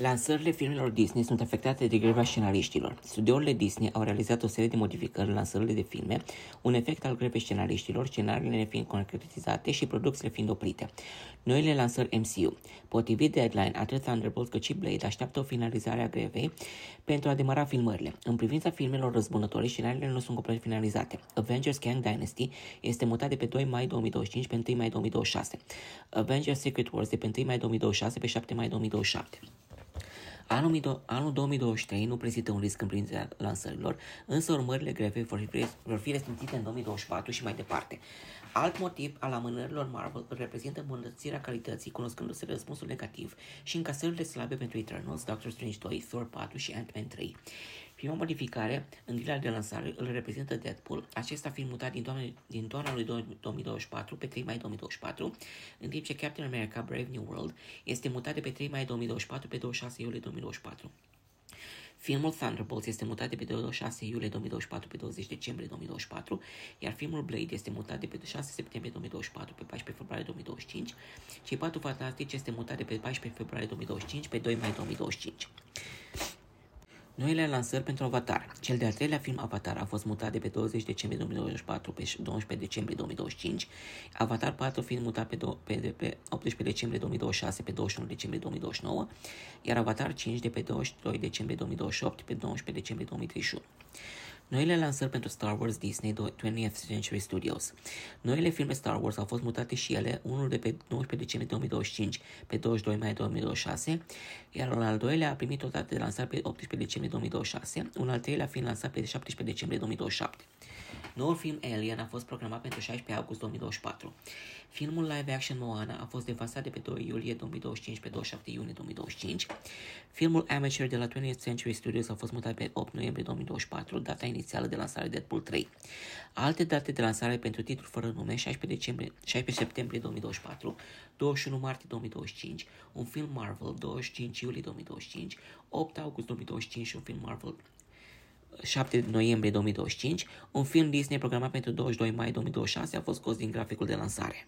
Lansările filmelor Disney sunt afectate de greva scenariștilor. Studiourile Disney au realizat o serie de modificări în lansările de filme, un efect al grevei scenariștilor, scenariile nefiind concretizate și producțiile fiind oprite. Noile lansări MCU. Potrivit Deadline, atât Thunderbolt cât și Blade așteaptă o finalizare a grevei pentru a demara filmările. În privința filmelor răzbunătorii, scenariile nu sunt complet finalizate. Avengers Kang Dynasty este mutat de pe 2 mai 2025 pe 1 mai 2026. Avengers Secret Wars de pe 1 mai 2026 pe 7 mai 2027. Anul, anul 2023 nu prezintă un risc în privința lansărilor, însă urmările grevei vor fi, vor fi resimțite în 2024 și mai departe. Alt motiv al amânărilor Marvel îl reprezintă îmbunătățirea calității, cunoscându-se răspunsul negativ și încasările slabe pentru Eternals, Doctor Strange 2, Thor 4 și Ant-Man 3. Prima modificare în grila de lansare îl reprezintă Deadpool, acesta fiind mutat din toamna, din toamna lui 2024 pe 3 mai 2024, în timp ce Captain America Brave New World este mutat de pe 3 mai 2024 pe 26 iulie 2024. Filmul Thunderbolts este mutat de pe 26 iulie 2024 pe 20 decembrie 2024, iar filmul Blade este mutat de pe 6 septembrie 2024 pe 14 februarie 2025, cei patru fantastici este mutat de pe 14 februarie 2025 pe 2 mai 2025. Noile lansări pentru Avatar. Cel de-al treilea film Avatar a fost mutat de pe 20 decembrie 2024 pe 12 decembrie 2025, Avatar 4 fiind mutat pe, do- pe, de pe 18 decembrie 2026 pe 21 decembrie 2029, iar Avatar 5 de pe 22 decembrie 2028 pe 19 decembrie 2031. Noile lansări pentru Star Wars Disney 20th Century Studios. Noile filme Star Wars au fost mutate și ele, unul de pe 19 decembrie 2025 pe 22 mai 2026, iar un al doilea a primit o dată de lansare pe 18 decembrie 2026, un al treilea fiind lansat pe 17 decembrie 2027. Noul film Alien a fost programat pentru 16 august 2024. Filmul live action Moana a fost devansat de pe 2 iulie 2025 pe 27 iunie 2025. Filmul Amateur de la 20th Century Studios a fost mutat pe 8 noiembrie 2024, data inițială de lansare Deadpool 3. Alte date de lansare pentru titlul fără nume 16, decembrie, 16 septembrie 2024, 21 martie 2025, un film Marvel 25 iulie 2025, 8 august 2025 și un film Marvel 7 noiembrie 2025, un film Disney programat pentru 22 mai 2026 a fost scos din graficul de lansare.